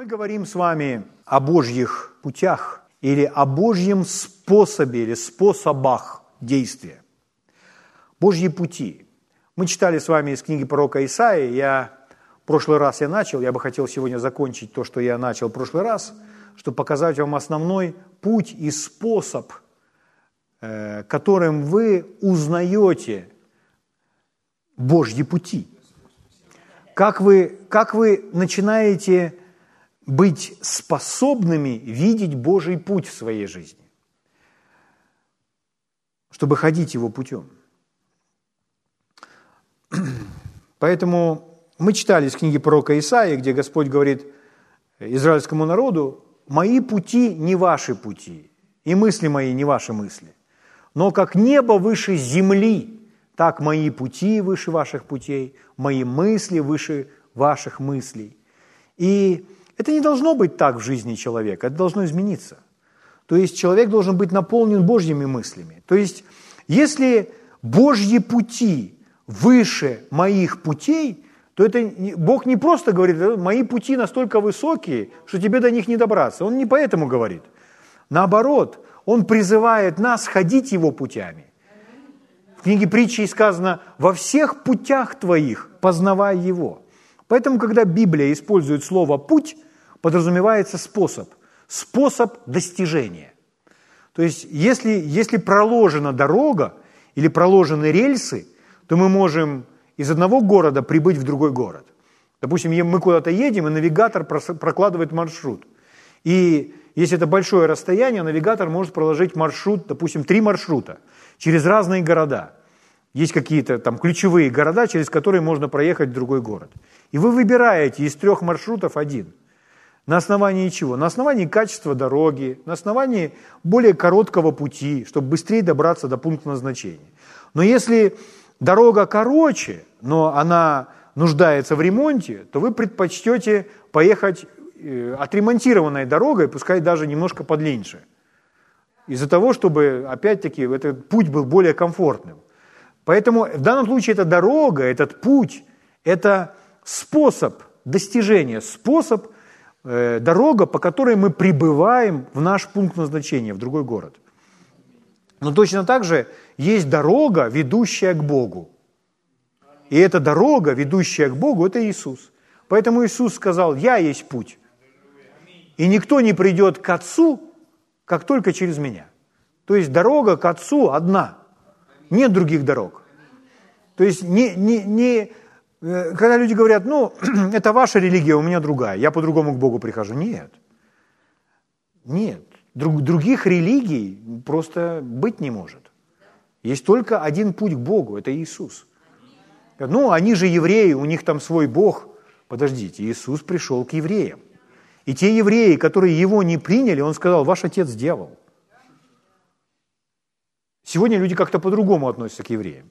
Мы говорим с вами о Божьих путях или о Божьем способе или способах действия. Божьи пути. Мы читали с вами из книги пророка Исаии. Я в прошлый раз я начал, я бы хотел сегодня закончить то, что я начал в прошлый раз, чтобы показать вам основной путь и способ, э, которым вы узнаете Божьи пути. Как вы, как вы начинаете быть способными видеть Божий путь в своей жизни, чтобы ходить его путем. Поэтому мы читали из книги пророка Исаия, где Господь говорит израильскому народу, «Мои пути не ваши пути, и мысли мои не ваши мысли. Но как небо выше земли, так мои пути выше ваших путей, мои мысли выше ваших мыслей». И это не должно быть так в жизни человека, это должно измениться. То есть человек должен быть наполнен Божьими мыслями. То есть если Божьи пути выше моих путей, то это Бог не просто говорит, «Э, мои пути настолько высокие, что тебе до них не добраться. Он не поэтому говорит. Наоборот, Он призывает нас ходить Его путями. В книге притчей сказано, во всех путях твоих познавай Его. Поэтому, когда Библия использует слово «путь», подразумевается способ, способ достижения. То есть, если, если проложена дорога или проложены рельсы, то мы можем из одного города прибыть в другой город. Допустим, мы куда-то едем, и навигатор прокладывает маршрут. И если это большое расстояние, навигатор может проложить маршрут, допустим, три маршрута через разные города. Есть какие-то там ключевые города, через которые можно проехать в другой город. И вы выбираете из трех маршрутов один – на основании чего? На основании качества дороги, на основании более короткого пути, чтобы быстрее добраться до пункта назначения. Но если дорога короче, но она нуждается в ремонте, то вы предпочтете поехать э, отремонтированной дорогой, пускай даже немножко подлиннее. Из-за того, чтобы, опять-таки, этот путь был более комфортным. Поэтому в данном случае эта дорога, этот путь, это способ достижения, способ – дорога, по которой мы прибываем в наш пункт назначения, в другой город. Но точно так же есть дорога, ведущая к Богу. И эта дорога, ведущая к Богу, это Иисус. Поэтому Иисус сказал, я есть путь. И никто не придет к Отцу, как только через меня. То есть дорога к Отцу одна. Нет других дорог. То есть не, не, не, Э, когда люди говорят, ну, это ваша религия, у меня другая, я по-другому к Богу прихожу. Нет. Нет. Друг, других религий просто быть не может. Есть только один путь к Богу, это Иисус. Ну, они же евреи, у них там свой Бог. Подождите, Иисус пришел к евреям. И те евреи, которые его не приняли, он сказал, ваш отец дьявол. Сегодня люди как-то по-другому относятся к евреям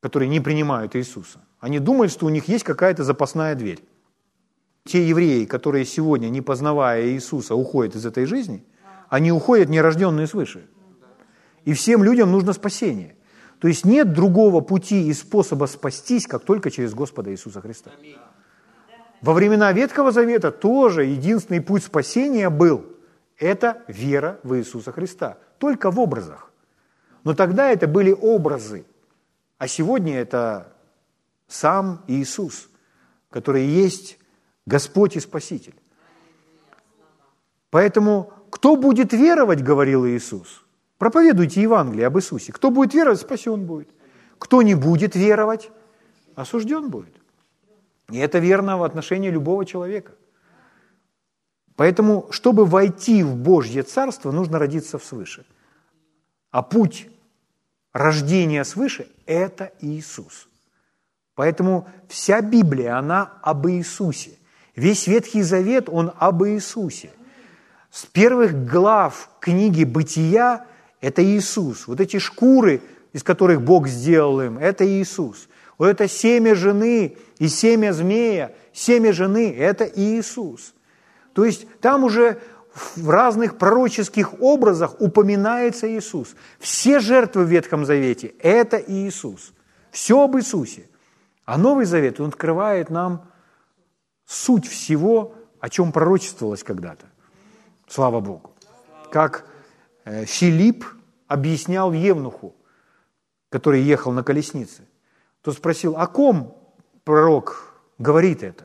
которые не принимают Иисуса. Они думают, что у них есть какая-то запасная дверь. Те евреи, которые сегодня, не познавая Иисуса, уходят из этой жизни, они уходят нерожденные свыше. И всем людям нужно спасение. То есть нет другого пути и способа спастись, как только через Господа Иисуса Христа. Во времена Ветхого Завета тоже единственный путь спасения был – это вера в Иисуса Христа. Только в образах. Но тогда это были образы – а сегодня это сам Иисус, который есть Господь и Спаситель. Поэтому кто будет веровать, говорил Иисус, проповедуйте Евангелие об Иисусе. Кто будет веровать, спасен будет. Кто не будет веровать, осужден будет. И это верно в отношении любого человека. Поэтому, чтобы войти в Божье Царство, нужно родиться свыше. А путь рождение свыше – это Иисус. Поэтому вся Библия, она об Иисусе. Весь Ветхий Завет, он об Иисусе. С первых глав книги «Бытия» – это Иисус. Вот эти шкуры, из которых Бог сделал им, это Иисус. Вот это семя жены и семя змея, семя жены – это Иисус. То есть там уже в разных пророческих образах упоминается Иисус. Все жертвы в Ветхом Завете – это Иисус. Все об Иисусе. А Новый Завет, он открывает нам суть всего, о чем пророчествовалось когда-то. Слава Богу. Как э, Филипп объяснял Евнуху, который ехал на колеснице. Тот спросил, о ком пророк говорит это?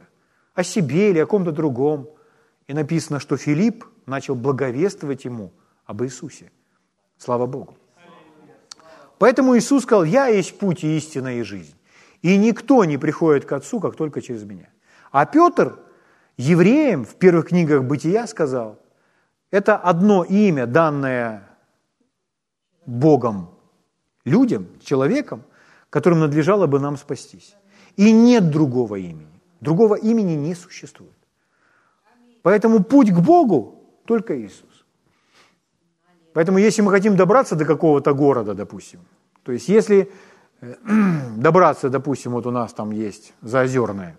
О себе или о ком-то другом? И написано, что Филипп начал благовествовать ему об Иисусе. Слава Богу. Поэтому Иисус сказал, я есть путь и истина и жизнь. И никто не приходит к Отцу, как только через меня. А Петр евреям в первых книгах Бытия сказал, это одно имя, данное Богом людям, человеком, которым надлежало бы нам спастись. И нет другого имени. Другого имени не существует. Поэтому путь к Богу только Иисус. Поэтому если мы хотим добраться до какого-то города, допустим, то есть если э, добраться, допустим, вот у нас там есть Заозерное,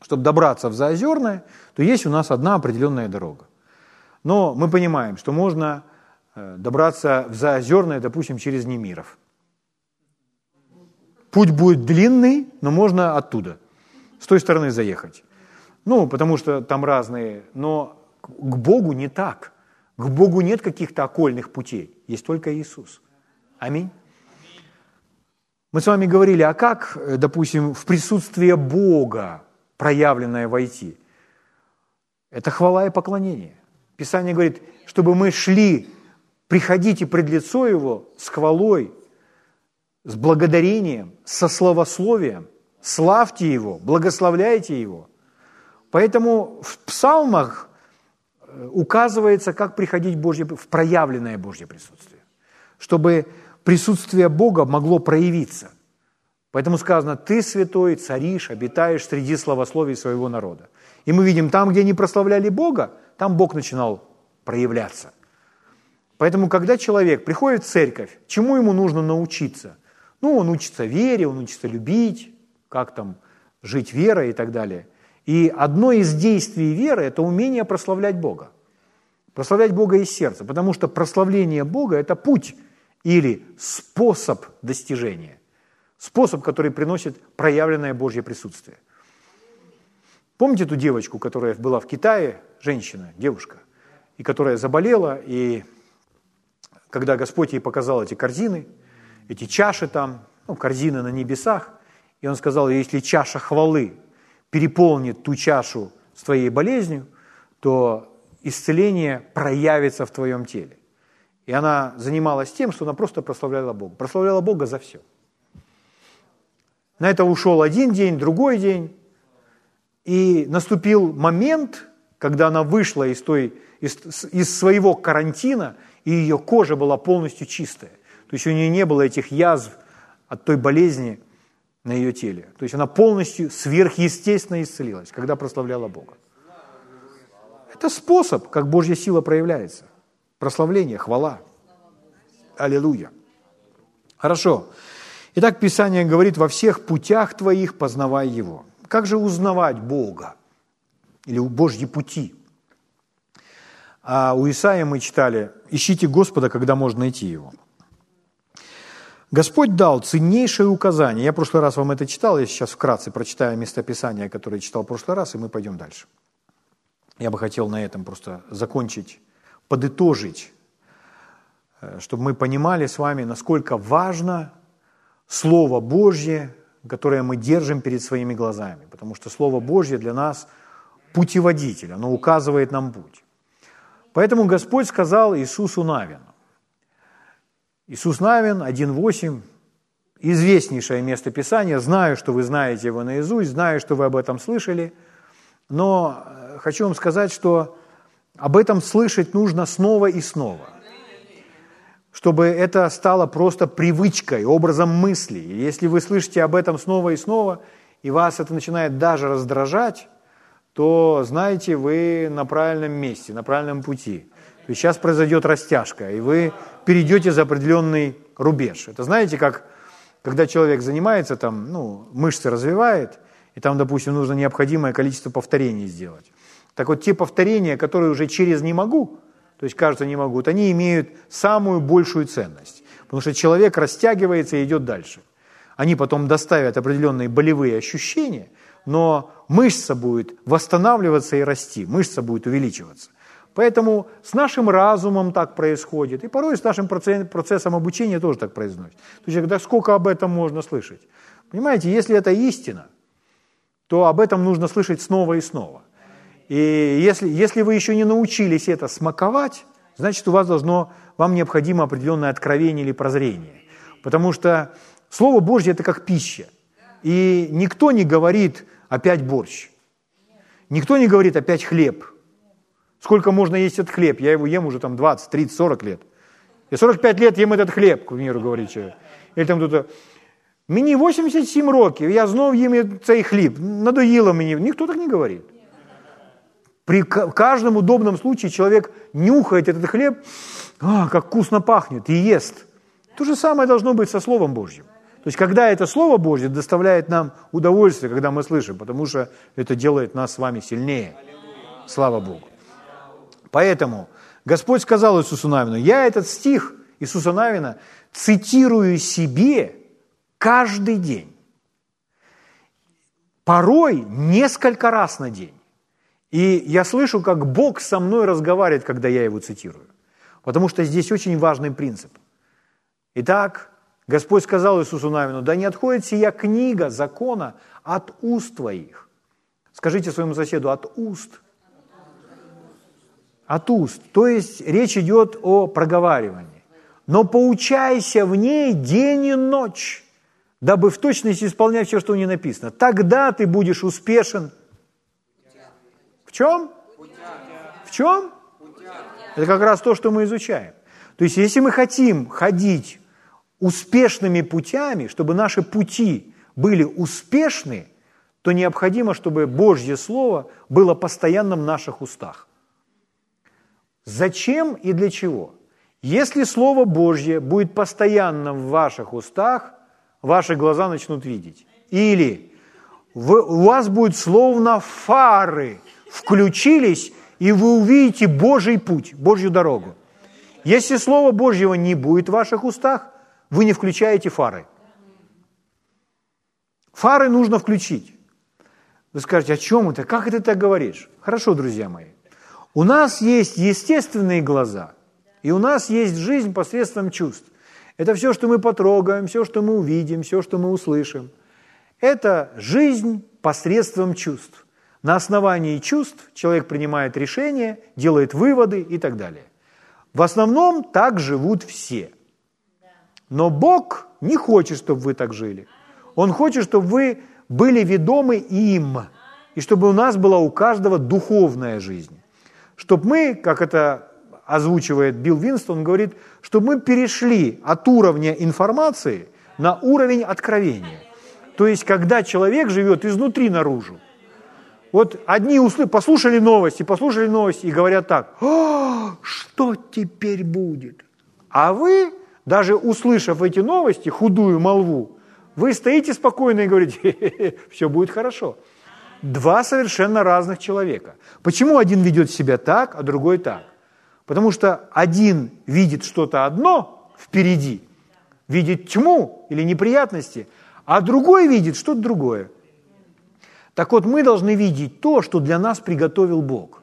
чтобы добраться в Заозерное, то есть у нас одна определенная дорога. Но мы понимаем, что можно э, добраться в Заозерное, допустим, через Немиров. Путь будет длинный, но можно оттуда, с той стороны заехать. Ну, потому что там разные, но к Богу не так. К Богу нет каких-то окольных путей, есть только Иисус. Аминь. Мы с вами говорили, а как, э, допустим, в присутствие Бога, проявленное войти? Это хвала и поклонение. Писание говорит, чтобы мы шли, приходите пред лицо Его с хвалой, с благодарением, со словословием, славьте Его, благословляйте Его. Поэтому в псалмах э, указывается, как приходить в, Божье, в проявленное Божье присутствие, чтобы присутствие Бога могло проявиться. Поэтому сказано, ты святой, царишь, обитаешь среди славословий своего народа. И мы видим, там, где они прославляли Бога, там Бог начинал проявляться. Поэтому, когда человек приходит в церковь, чему ему нужно научиться? Ну, он учится вере, он учится любить, как там жить верой и так далее. И одно из действий веры – это умение прославлять Бога. Прославлять Бога из сердца, потому что прославление Бога – это путь или способ достижения. Способ, который приносит проявленное Божье присутствие. Помните ту девочку, которая была в Китае, женщина, девушка, и которая заболела, и когда Господь ей показал эти корзины, эти чаши там, ну, корзины на небесах, и Он сказал, если чаша хвалы переполнит ту чашу с твоей болезнью, то исцеление проявится в твоем теле. И она занималась тем, что она просто прославляла Бога. Прославляла Бога за все. На это ушел один день, другой день. И наступил момент, когда она вышла из, той, из, из своего карантина, и ее кожа была полностью чистая. То есть у нее не было этих язв от той болезни на ее теле. То есть она полностью сверхъестественно исцелилась, когда прославляла Бога. Это способ, как Божья сила проявляется. Прославление, хвала. Аллилуйя. Хорошо. Итак, Писание говорит, во всех путях твоих познавай Его. Как же узнавать Бога? Или Божьи пути? А у Исаия мы читали, ищите Господа, когда можно найти Его. Господь дал ценнейшее указание. Я в прошлый раз вам это читал, я сейчас вкратце прочитаю местописание, которое читал в прошлый раз, и мы пойдем дальше. Я бы хотел на этом просто закончить, подытожить, э, чтобы мы понимали с вами, насколько важно Слово Божье, которое мы держим перед своими глазами, потому что Слово Божье для нас путеводитель, оно указывает нам путь. Поэтому Господь сказал Иисусу Навину, Иисус Навин 1.8, известнейшее место Писания, знаю, что вы знаете его наизусть, знаю, что вы об этом слышали, но э, хочу вам сказать, что об этом слышать нужно снова и снова, чтобы это стало просто привычкой, образом мысли. Если вы слышите об этом снова и снова, и вас это начинает даже раздражать, то знаете, вы на правильном месте, на правильном пути. То есть сейчас произойдет растяжка, и вы перейдете за определенный рубеж. Это знаете, как когда человек занимается, там, ну, мышцы развивает, и там, допустим, нужно необходимое количество повторений сделать. Так вот, те повторения, которые уже через «не могу», то есть, кажется, не могу, они имеют самую большую ценность. Потому что человек растягивается и идет дальше. Они потом доставят определенные болевые ощущения, но мышца будет восстанавливаться и расти, мышца будет увеличиваться. Поэтому с нашим разумом так происходит, и порой с нашим процессом обучения тоже так происходит. То есть, да сколько об этом можно слышать? Понимаете, если это истина, то об этом нужно слышать снова и снова. И если, если вы еще не научились это смаковать, значит, у вас должно, вам необходимо определенное откровение или прозрение. Потому что Слово Божье – это как пища. И никто не говорит «опять борщ». Никто не говорит «опять хлеб». Сколько можно есть этот хлеб? Я его ем уже там 20, 30, 40 лет. Я 45 лет ем этот хлеб, к примеру, говорит человек. Или там кто-то, мені 87 років, я знов їм цей хліб. Надоело мені. Никто так не говорит. При каждом удобном случае человек нюхает этот хлеб, а, как вкусно пахнет, и ест. То же самое должно быть со Словом Божьим. То есть, когда это Слово Божье доставляет нам удовольствие, когда мы слышим, потому что это делает нас с вами сильнее. Слава Богу. Поэтому Господь сказал Иисусу Навину, я этот стих Иисуса Навина цитирую себе каждый день. Порой несколько раз на день. И я слышу, как Бог со мной разговаривает, когда я его цитирую. Потому что здесь очень важный принцип. Итак, Господь сказал Иисусу Навину, да не отходит сия книга закона от уст твоих. Скажите своему соседу, от уст. От уст. То есть речь идет о проговаривании. Но поучайся в ней день и ночь, дабы в точности исполнять все, что в ней написано. Тогда ты будешь успешен. В чем? В чем? Это как раз то, что мы изучаем. То есть, если мы хотим ходить успешными путями, чтобы наши пути были успешны, то необходимо, чтобы Божье Слово было постоянно в наших устах. Зачем и для чего? Если Слово Божье будет постоянно в ваших устах, ваши глаза начнут видеть. Или вы, у вас будет словно фары включились, и вы увидите Божий путь, Божью дорогу. Если Слово Божьего не будет в ваших устах, вы не включаете фары. Фары нужно включить. Вы скажете, о чем это? Как это так говоришь? Хорошо, друзья мои. У нас есть естественные глаза, и у нас есть жизнь посредством чувств. Это все, что мы потрогаем, все, что мы увидим, все, что мы услышим. Это жизнь посредством чувств. На основании чувств человек принимает решения, делает выводы и так далее. В основном так живут все. Но Бог не хочет, чтобы вы так жили. Он хочет, чтобы вы были ведомы им, и чтобы у нас была у каждого духовная жизнь. Чтобы мы, как это озвучивает Билл Винстон, говорит, чтобы мы перешли от уровня информации на уровень откровения. То есть, когда человек живет изнутри наружу. Вот одни услы... послушали новости, послушали новости и говорят так, «А, что теперь будет? А вы даже услышав эти новости, худую молву, вы стоите спокойно и говорите, все будет хорошо. Два совершенно разных человека. Почему один ведет себя так, а другой так? Потому что один видит что-то одно впереди, видит тьму или неприятности, а другой видит что-то другое. Так вот, мы должны видеть то, что для нас приготовил Бог.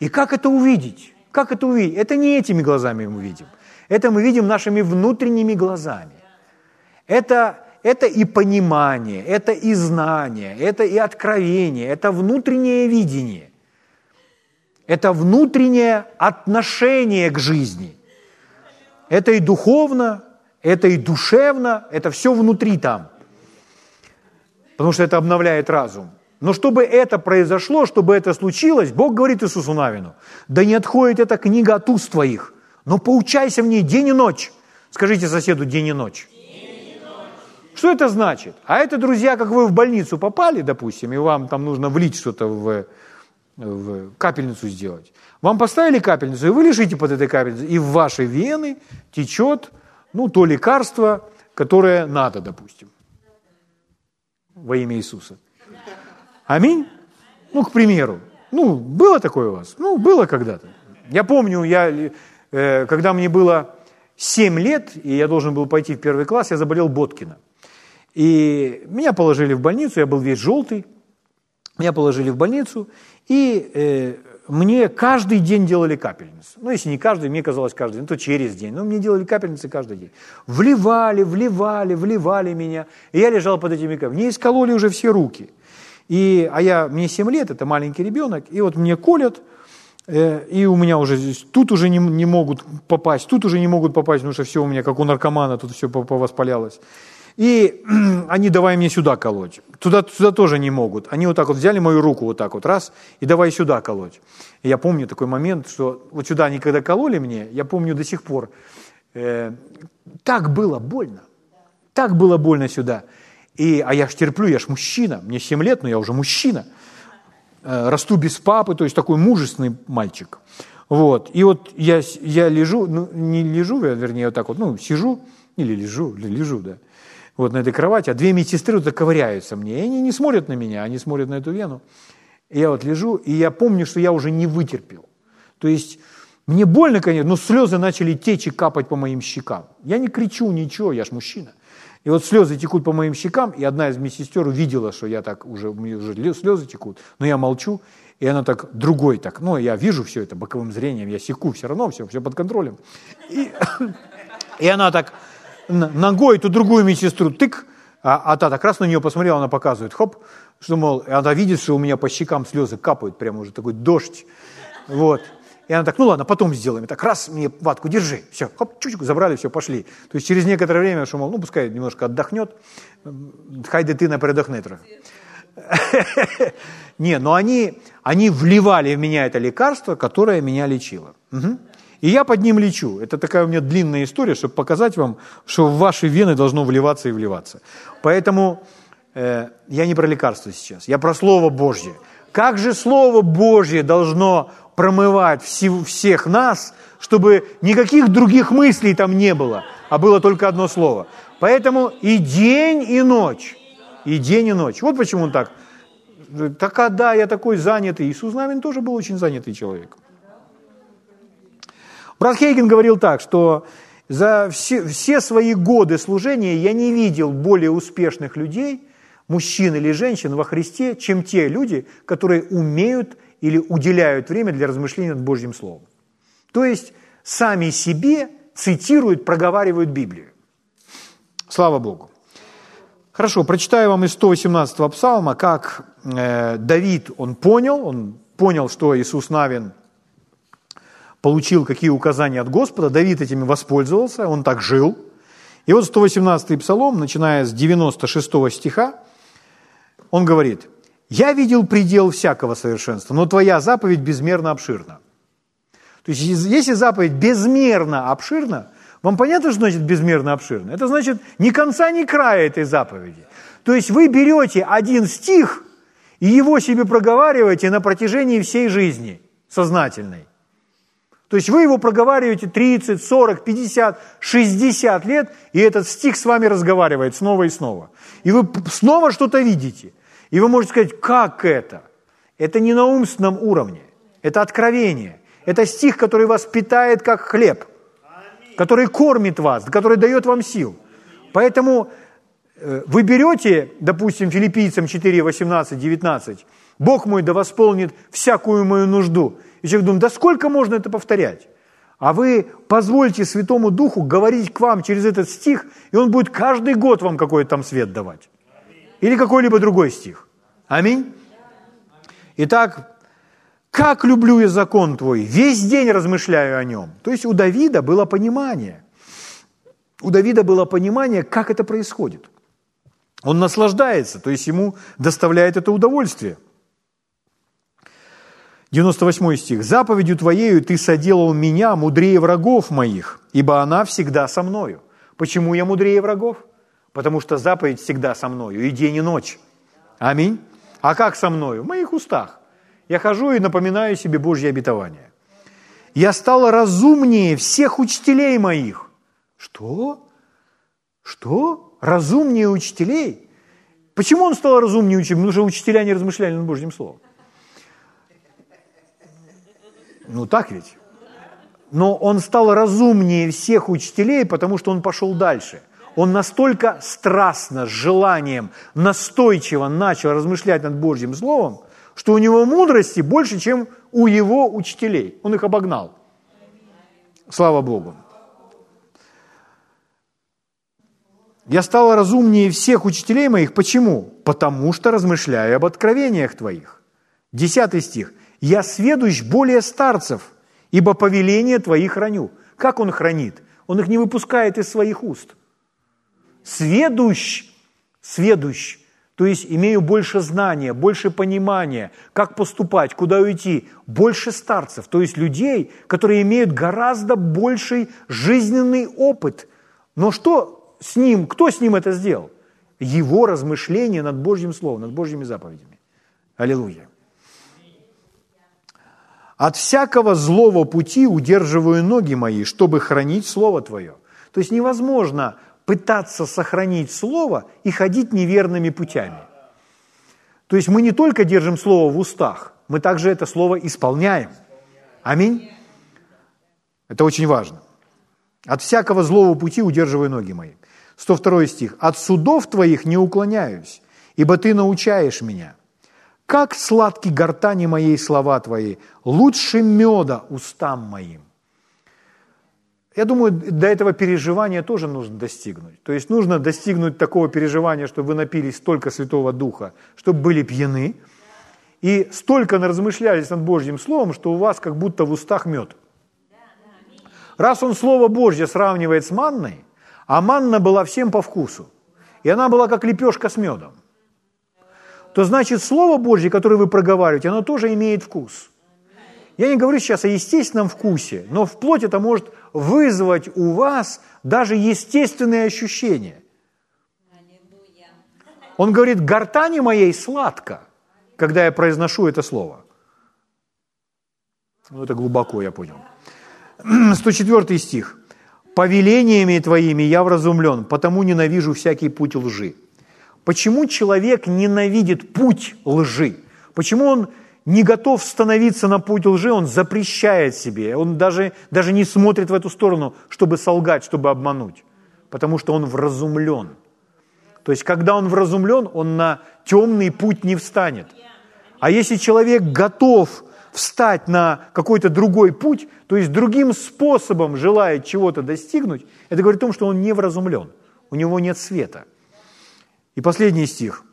И как это увидеть? Как это увидеть? Это не этими глазами мы видим – это мы видим нашими внутренними глазами. Это, это и понимание, это и знание, это и откровение, это внутреннее видение. Это внутреннее отношение к жизни. Это и духовно, это и душевно, это все внутри там. Потому что это обновляет разум. Но чтобы это произошло, чтобы это случилось, Бог говорит Иисусу Навину, да не отходит эта книга от уст твоих, но поучайся в ней день и ночь. Скажите соседу день и ночь. Что это значит? А это, друзья, как вы в больницу попали, допустим, и вам там нужно влить что-то в, в капельницу сделать. Вам поставили капельницу, и вы лежите под этой капельницей, и в ваши вены течет, ну, то лекарство, которое надо, допустим, во имя Иисуса. Аминь? Ну, к примеру. Ну, было такое у вас? Ну, было когда-то. Я помню, я Э, когда мне было 7 лет, и я должен был пойти в первый класс, я заболел Боткина. И меня положили в больницу, я был весь желтый, меня положили в больницу, и э, мне каждый день делали капельницу. Ну, если не каждый, мне казалось каждый день, то через день. Но мне делали капельницы каждый день. Вливали, вливали, вливали меня. И я лежал под этими капельницами. Мне искололи уже все руки. И, а я, мне 7 лет, это маленький ребенок, и вот мне колят, э, и у меня уже здесь, тут уже не, не могут попасть, тут уже не могут попасть, потому что все у меня, как у наркомана, тут все повоспалялось. И они давай мне сюда колоть. Туда, туда тоже не могут. Они вот так вот взяли мою руку вот так вот, раз, и давай сюда колоть. И я помню такой момент, что вот сюда они когда кололи мне, я помню до сих пор, э, так было больно. Так было больно сюда. И, а я ж терплю, я ж мужчина, мне 7 лет, но я уже мужчина. Э, расту без папы, то есть такой мужественный мальчик. Вот. И вот я, я лежу, ну, не лежу, вернее, вот так вот, ну, сижу, или лежу, лежу, да вот на этой кровати, а две медсестры вот ковыряются мне, и они не смотрят на меня, они смотрят на эту вену. И я вот лежу, и я помню, что я уже не вытерпел. То есть мне больно, конечно, но слезы начали течь и капать по моим щекам. Я не кричу ничего, я ж мужчина. И вот слезы текут по моим щекам, и одна из медсестер увидела, что я так уже, у меня уже слезы текут, но я молчу, и она так, другой так, ну, я вижу все это боковым зрением, я секу все равно, все, все под контролем. И, и она так, ногой ту другую медсестру тык, а, а та так раз на нее посмотрела, она показывает, хоп, что, мол, она видит, что у меня по щекам слезы капают, прямо уже такой дождь. Вот. И она так, ну ладно, потом сделаем. И так раз мне ватку, держи. Все, хоп, чуть-чуть забрали, все, пошли. То есть через некоторое время, что, мол, ну пускай немножко отдохнет, хай дитина передохне трохи. Не, но они, они вливали в меня это лекарство, которое меня лечило. Угу. И я под ним лечу. Это такая у меня длинная история, чтобы показать вам, что в ваши вены должно вливаться и вливаться. Поэтому э, я не про лекарства сейчас, я про Слово Божье. Как же Слово Божье должно промывать всех нас, чтобы никаких других мыслей там не было, а было только одно слово. Поэтому и день, и ночь. И день, и ночь. Вот почему он так. Так, а да, я такой занятый. Иисус Навин тоже был очень занятый человек. Брат Хейген говорил так, что за все, все свои годы служения я не видел более успешных людей, мужчин или женщин во Христе, чем те люди, которые умеют или уделяют время для размышления над Божьим Словом. То есть сами себе цитируют, проговаривают Библию. Слава Богу. Хорошо, прочитаю вам из 118-го псалма, как э, Давид, он понял, он понял, что Иисус Навин – получил какие указания от Господа, Давид этими воспользовался, он так жил. И вот 118-й псалом, начиная с 96 стиха, он говорит, «Я видел предел всякого совершенства, но твоя заповедь безмерно обширна». То есть, если заповедь безмерно обширна, вам понятно, что значит безмерно обширно? Это значит ни конца, ни края этой заповеди. То есть вы берете один стих и его себе проговариваете на протяжении всей жизни сознательной. То есть вы его проговариваете 30, 40, 50, 60 лет, и этот стих с вами разговаривает снова и снова. И вы снова что-то видите. И вы можете сказать, как это? Это не на умственном уровне, это откровение. Это стих, который вас питает как хлеб, который кормит вас, который дает вам сил. Поэтому э, вы берете, допустим, филиппийцам 4, 18, 19, «Бог мой да восполнит всякую мою нужду», и человек думает, да сколько можно это повторять? А вы позвольте Святому Духу говорить к вам через этот стих, и он будет каждый год вам какой-то там свет давать. Или какой-либо другой стих. Аминь. Итак, как люблю я закон твой, весь день размышляю о нем. То есть у Давида было понимание. У Давида было понимание, как это происходит. Он наслаждается, то есть ему доставляет это удовольствие. 98 стих. «Заповедью Твоею Ты соделал меня мудрее врагов моих, ибо она всегда со мною». Почему я мудрее врагов? Потому что заповедь всегда со мною, и день, и ночь. Аминь. А как со мною? В моих устах. Я хожу и напоминаю себе Божье обетование. Я стал разумнее всех учителей моих. Что? Что? Разумнее учителей? Почему он стал разумнее учителей? Потому что учителя не размышляли над Божьим Словом. Ну так ведь? Но он стал разумнее всех учителей, потому что он пошел дальше. Он настолько страстно, с желанием, настойчиво начал размышлять над Божьим Словом, что у него мудрости больше, чем у его учителей. Он их обогнал. Слава Богу. Я стал разумнее всех учителей моих. Почему? Потому что размышляю об откровениях твоих. Десятый стих. Я сведущ более старцев, ибо повеление твоих храню. Как он хранит? Он их не выпускает из своих уст. Сведущ, сведущ, то есть имею больше знания, больше понимания, как поступать, куда уйти, больше старцев, то есть людей, которые имеют гораздо больший жизненный опыт. Но что с ним, кто с ним это сделал? Его размышление над Божьим Словом, над Божьими заповедями. Аллилуйя. От всякого злого пути удерживаю ноги мои, чтобы хранить Слово Твое. То есть невозможно пытаться сохранить Слово и ходить неверными путями. То есть мы не только держим Слово в устах, мы также это Слово исполняем. Аминь. Это очень важно. От всякого злого пути удерживаю ноги мои. 102 стих. «От судов твоих не уклоняюсь, ибо ты научаешь меня. Как сладки гортани моей слова твои, лучше меда устам моим». Я думаю, до этого переживания тоже нужно достигнуть. То есть нужно достигнуть такого переживания, чтобы вы напились столько Святого Духа, чтобы были пьяны, и столько наразмышлялись над Божьим Словом, что у вас как будто в устах мед. Раз он Слово Божье сравнивает с манной, а манна была всем по вкусу, и она была как лепешка с медом, то значит Слово Божье, которое вы проговариваете, оно тоже имеет вкус. Я не говорю сейчас о естественном вкусе, но в плоти это может вызвать у вас даже естественные ощущения. Он говорит, гортани моей сладко, когда я произношу это слово. Ну, это глубоко, я понял. 104 стих. «Повелениями твоими я вразумлен, потому ненавижу всякий путь лжи». Почему человек ненавидит путь лжи? Почему он не готов становиться на путь лжи, он запрещает себе, он даже, даже не смотрит в эту сторону, чтобы солгать, чтобы обмануть, потому что он вразумлен. То есть, когда он вразумлен, он на темный путь не встанет. А если человек готов встать на какой-то другой путь, то есть другим способом желает чего-то достигнуть, это говорит о том, что он не вразумлен, у него нет света. И последний стих,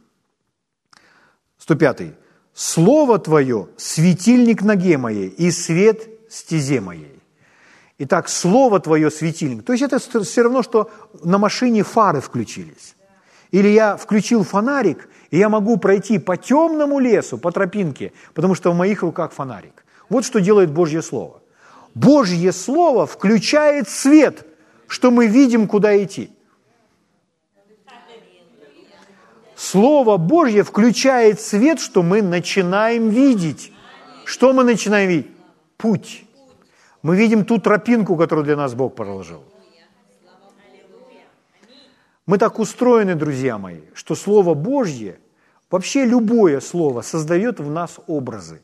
105. Слово Твое – светильник ноге моей и свет стезе моей. Итак, Слово Твое – светильник. То есть это все равно, что на машине фары включились. Или я включил фонарик, и я могу пройти по темному лесу, по тропинке, потому что в моих руках фонарик. Вот что делает Божье Слово. Божье Слово включает свет, что мы видим, куда идти – Слово Божье включает свет, что мы начинаем видеть. Что мы начинаем видеть? Путь. Мы видим ту тропинку, которую для нас Бог проложил. Мы так устроены, друзья мои, что Слово Божье, вообще любое слово, создает в нас образы.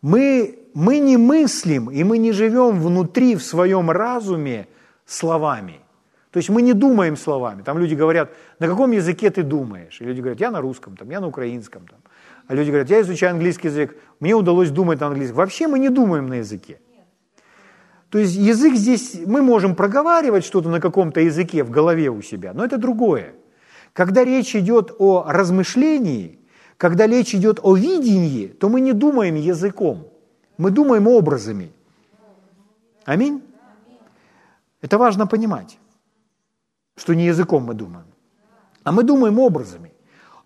Мы, мы не мыслим и мы не живем внутри в своем разуме словами. То есть мы не думаем словами. Там люди говорят, на каком языке ты думаешь? И люди говорят, я на русском, там, я на украинском. Там. А люди говорят, я изучаю английский язык, мне удалось думать на английском. Вообще мы не думаем на языке. То есть язык здесь, мы можем проговаривать что-то на каком-то языке в голове у себя, но это другое. Когда речь идет о размышлении, когда речь идет о видении, то мы не думаем языком, мы думаем образами. Аминь? Это важно понимать что не языком мы думаем, а мы думаем образами.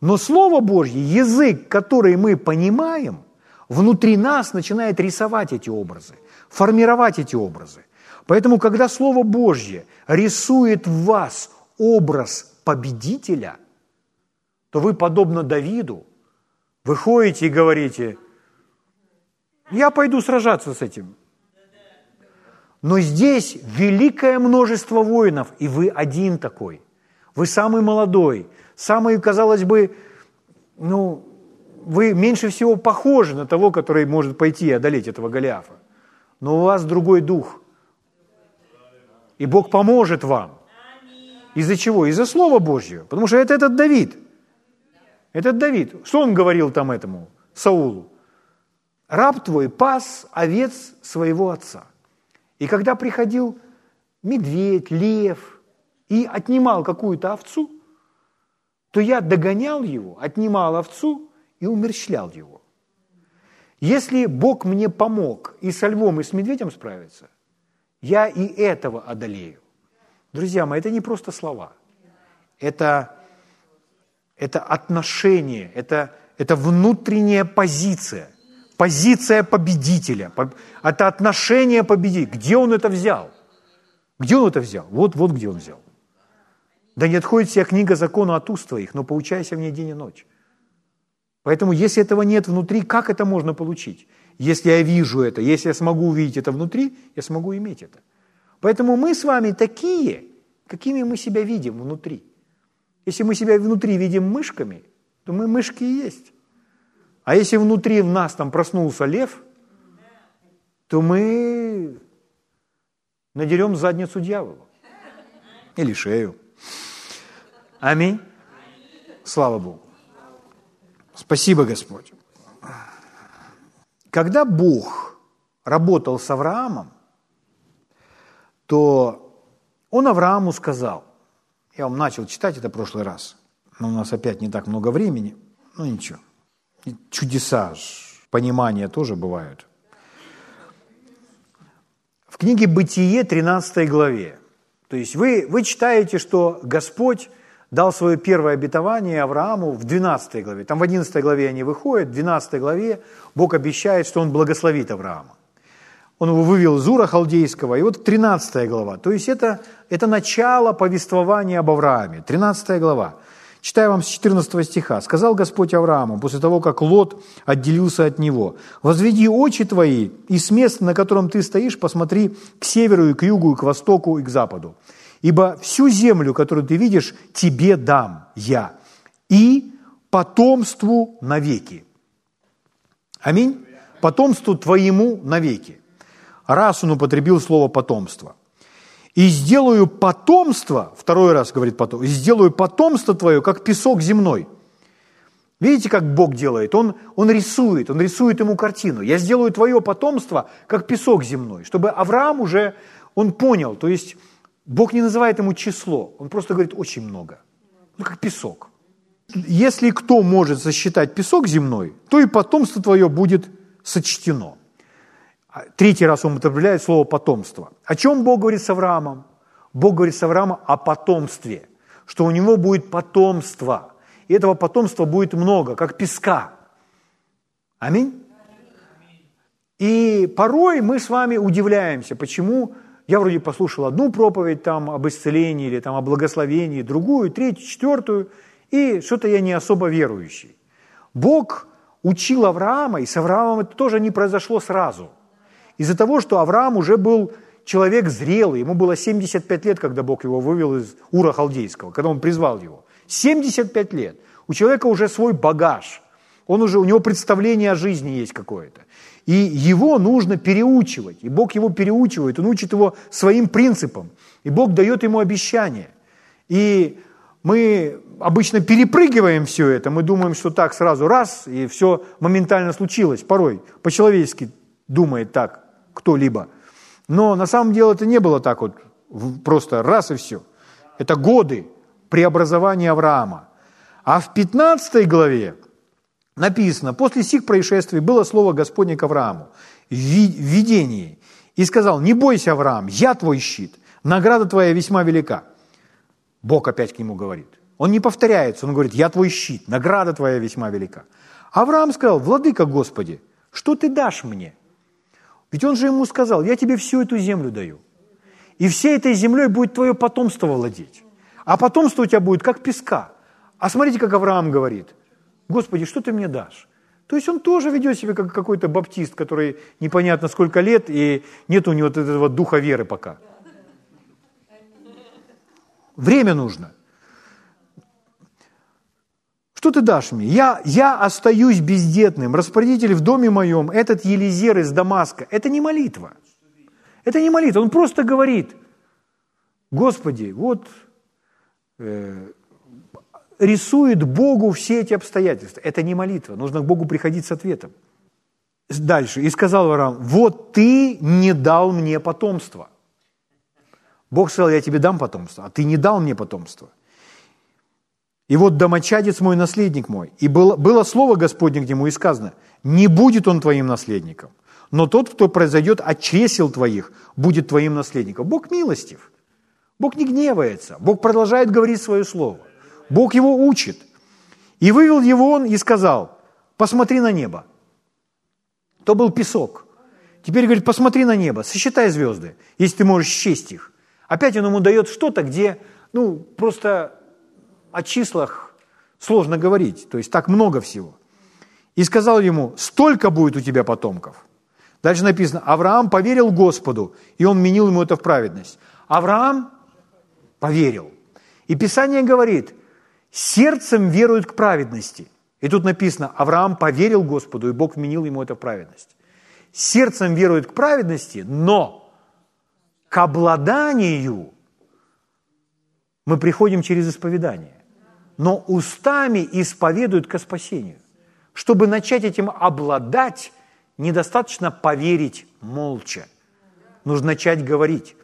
Но Слово Божье, язык, который мы понимаем, внутри нас начинает рисовать эти образы, формировать эти образы. Поэтому, когда Слово Божье рисует в вас образ победителя, то вы, подобно Давиду, выходите и говорите, я пойду сражаться с этим. Но здесь великое множество воинов, и вы один такой. Вы самый молодой, самый, казалось бы, ну, вы меньше всего похожи на того, который может пойти и одолеть этого Голиафа. Но у вас другой дух. И Бог поможет вам. Из-за чего? Из-за Слова Божьего. Потому что это этот Давид. Этот Давид. Что он говорил там этому Саулу? Раб твой пас овец своего отца. И когда приходил медведь, лев и отнимал какую-то овцу, то я догонял его, отнимал овцу и умерщвлял его. Если Бог мне помог и со львом, и с медведем справиться, я и этого одолею. Друзья мои, это не просто слова. Это, это отношение, это, это внутренняя позиция. Позиция победителя. Это отношение победителя. Где он это взял? Где он это взял? Вот, вот где он взял. Да не отходит вся книга закона от уст твоих, но поучайся в ней день и ночь. Поэтому, если этого нет внутри, как это можно получить? Если я вижу это, если я смогу увидеть это внутри, я смогу иметь это. Поэтому мы с вами такие, какими мы себя видим внутри. Если мы себя внутри видим мышками, то мы мышки и есть. А если внутри в нас там проснулся лев, то мы надерем задницу дьяволу. Или шею. Аминь. Слава Богу. Спасибо, Господь. Когда Бог работал с Авраамом, то он Аврааму сказал, я вам начал читать это в прошлый раз, но у нас опять не так много времени, ну ничего, чудеса, понимания тоже бывают. В книге «Бытие» 13 главе, то есть вы, вы читаете, что Господь дал свое первое обетование Аврааму в 12 главе. Там в 11 главе они выходят, в 12 главе Бог обещает, что Он благословит Авраама. Он его вывел из Ура Халдейского, и вот 13 глава. То есть это, это начало повествования об Аврааме. 13 глава. Читаю вам с 14 стиха. «Сказал Господь Аврааму, после того, как Лот отделился от него, «Возведи очи твои, и с места, на котором ты стоишь, посмотри к северу и к югу, и к востоку, и к западу. Ибо всю землю, которую ты видишь, тебе дам я, и потомству навеки». Аминь. Потомству твоему навеки раз он употребил слово потомство. И сделаю потомство, второй раз говорит потом, и сделаю потомство твое, как песок земной. Видите, как Бог делает? Он, он рисует, он рисует ему картину. Я сделаю твое потомство, как песок земной, чтобы Авраам уже, он понял, то есть Бог не называет ему число, он просто говорит очень много, ну как песок. Если кто может сосчитать песок земной, то и потомство твое будет сочтено. Третий раз он употребляет слово «потомство». О чем Бог говорит с Авраамом? Бог говорит с Авраамом о потомстве, что у него будет потомство. И этого потомства будет много, как песка. Аминь? И порой мы с вами удивляемся, почему я вроде послушал одну проповедь там об исцелении или там о благословении, другую, третью, четвертую, и что-то я не особо верующий. Бог учил Авраама, и с Авраамом это тоже не произошло сразу – из-за того, что Авраам уже был человек зрелый, ему было 75 лет, когда Бог его вывел из Ура Халдейского, когда он призвал его. 75 лет. У человека уже свой багаж. Он уже, у него представление о жизни есть какое-то. И его нужно переучивать. И Бог его переучивает, он учит его своим принципам. И Бог дает ему обещание. И мы обычно перепрыгиваем все это, мы думаем, что так сразу раз, и все моментально случилось. Порой по-человечески думает так кто-либо. Но на самом деле это не было так вот просто раз и все. Это годы преобразования Авраама. А в 15 главе написано, после сих происшествий было слово Господне к Аврааму в видении. И сказал, не бойся, Авраам, я твой щит, награда твоя весьма велика. Бог опять к нему говорит. Он не повторяется, он говорит, я твой щит, награда твоя весьма велика. Авраам сказал, владыка Господи, что ты дашь мне? Ведь он же ему сказал, я тебе всю эту землю даю. И всей этой землей будет твое потомство владеть. А потомство у тебя будет как песка. А смотрите, как Авраам говорит, Господи, что ты мне дашь? То есть он тоже ведет себя как какой-то баптист, который непонятно сколько лет, и нет у него этого духа веры пока. Время нужно. Что ты дашь мне? Я, я остаюсь бездетным, распорядитель в доме моем, этот Елизер из Дамаска. Это не молитва. Это не молитва, он просто говорит, Господи, вот э, рисует Богу все эти обстоятельства. Это не молитва, нужно к Богу приходить с ответом. Дальше. «И сказал Авраам, вот ты не дал мне потомства». Бог сказал, я тебе дам потомство, а ты не дал мне потомство. И вот домочадец мой, наследник мой. И было, было слово Господне к нему и сказано, не будет он твоим наследником, но тот, кто произойдет от чресел твоих, будет твоим наследником. Бог милостив. Бог не гневается. Бог продолжает говорить свое слово. Бог его учит. И вывел его он и сказал, посмотри на небо. То был песок. Теперь говорит, посмотри на небо, сосчитай звезды, если ты можешь счесть их. Опять он ему дает что-то, где, ну, просто о числах сложно говорить, то есть так много всего. И сказал ему, столько будет у тебя потомков. Дальше написано, Авраам поверил Господу, и он менил ему это в праведность. Авраам поверил. И Писание говорит, сердцем верует к праведности. И тут написано, Авраам поверил Господу, и Бог вменил ему это в праведность. Сердцем верует к праведности, но к обладанию мы приходим через исповедание. Но устами исповедуют ко спасению. Чтобы начать этим обладать, недостаточно поверить молча. Нужно начать говорить.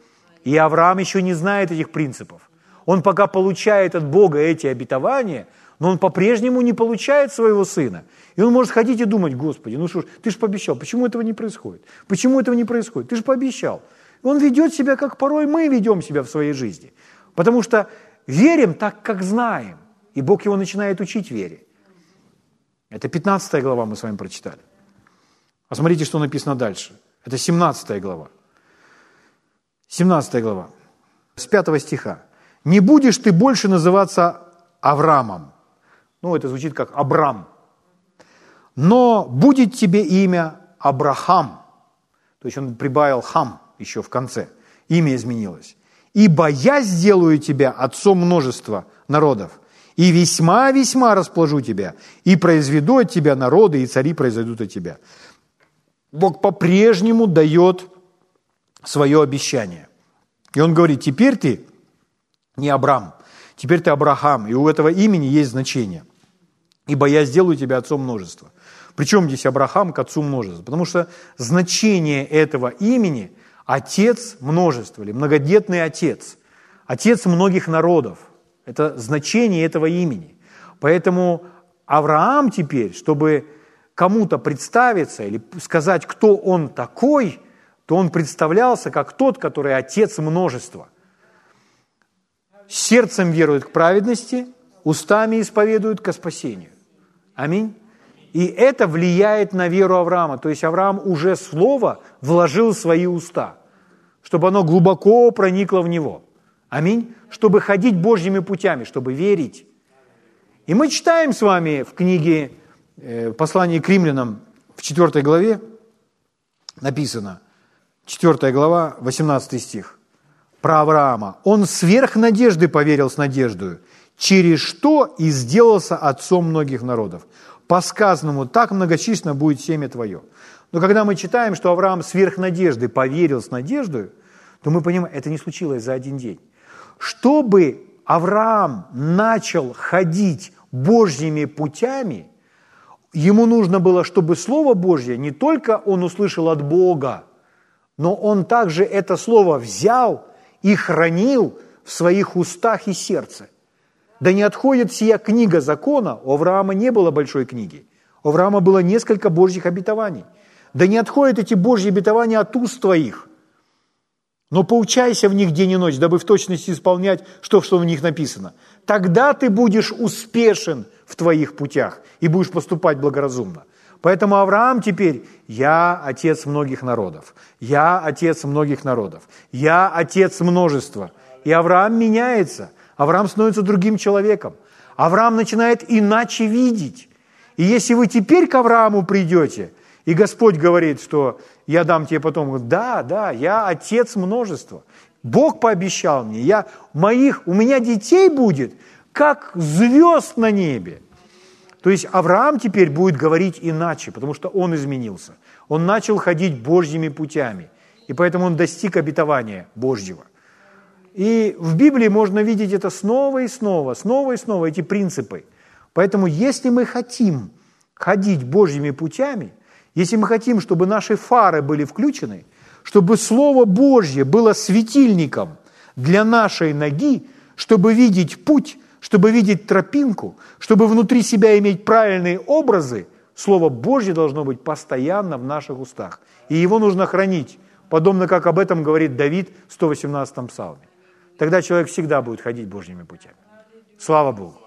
И Авраам еще не знает этих принципов. Он пока получает от Бога эти обетования, но он по-прежнему не получает своего сына. И он может ходить и думать, Господи, ну что ж, ты же пообещал, почему этого не происходит? Почему этого не происходит? Ты же пообещал. Он ведет себя, как порой мы ведем себя в своей жизни. Потому что верим так, как знаем. И Бог его начинает учить вере. Это 15 глава мы с вами прочитали. А смотрите, что написано дальше. Это 17 глава. 17 глава. С 5 стиха. «Не будешь ты больше называться Авраамом». Ну, это звучит как Абрам. «Но будет тебе имя Абрахам». То есть он прибавил хам еще в конце. Имя изменилось. «Ибо я сделаю тебя отцом множества народов, и весьма-весьма расположу тебя, и произведу от тебя народы, и цари произойдут от тебя». Бог по-прежнему дает свое обещание. И он говорит, теперь ты не Абрам, теперь ты Абрахам, и у этого имени есть значение. Ибо я сделаю тебя отцом множества. Причем здесь Абрахам к отцу множества? Потому что значение этого имени – отец множества или многодетный отец, отец многих народов. Это значение этого имени. Поэтому Авраам теперь, чтобы кому-то представиться или сказать, кто он такой, то он представлялся как тот, который отец множества. Сердцем верует к праведности, устами исповедует ко спасению. Аминь. И это влияет на веру Авраама. То есть Авраам уже слово вложил в свои уста, чтобы оно глубоко проникло в него. Аминь. Чтобы ходить Божьими путями, чтобы верить. И мы читаем с вами в книге э, послании к римлянам в 4 главе написано, 4 глава, 18 стих, про Авраама. «Он сверх надежды поверил с надеждою, через что и сделался отцом многих народов по сказанному, так многочисленно будет семя твое. Но когда мы читаем, что Авраам сверх надежды поверил с надеждой, то мы понимаем, это не случилось за один день. Чтобы Авраам начал ходить Божьими путями, ему нужно было, чтобы Слово Божье не только он услышал от Бога, но он также это Слово взял и хранил в своих устах и сердце. Да не отходит сия книга закона, у Авраама не было большой книги. У Авраама было несколько Божьих обетований. Да не отходят эти Божьи обетования от уст твоих. Но поучайся в них день и ночь, дабы в точности исполнять, что, что в них написано. Тогда ты будешь успешен в твоих путях и будешь поступать благоразумно. Поэтому Авраам теперь, я отец многих народов, я отец многих народов, я отец множества. И Авраам меняется – Авраам становится другим человеком. Авраам начинает иначе видеть. И если вы теперь к Аврааму придете, и Господь говорит, что я дам тебе потом, да, да, я отец множества. Бог пообещал мне, я, моих, у меня детей будет, как звезд на небе. То есть Авраам теперь будет говорить иначе, потому что он изменился. Он начал ходить Божьими путями, и поэтому он достиг обетования Божьего. И в Библии можно видеть это снова и снова, снова и снова, эти принципы. Поэтому если мы хотим ходить Божьими путями, если мы хотим, чтобы наши фары были включены, чтобы Слово Божье было светильником для нашей ноги, чтобы видеть путь, чтобы видеть тропинку, чтобы внутри себя иметь правильные образы, Слово Божье должно быть постоянно в наших устах. И его нужно хранить, подобно как об этом говорит Давид в 118 псалме. Тогда человек всегда будет ходить Божьими путями. Слава Богу.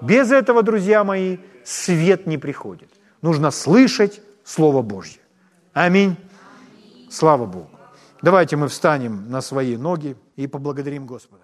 Без этого, друзья мои, свет не приходит. Нужно слышать Слово Божье. Аминь. Слава Богу. Давайте мы встанем на свои ноги и поблагодарим Господа.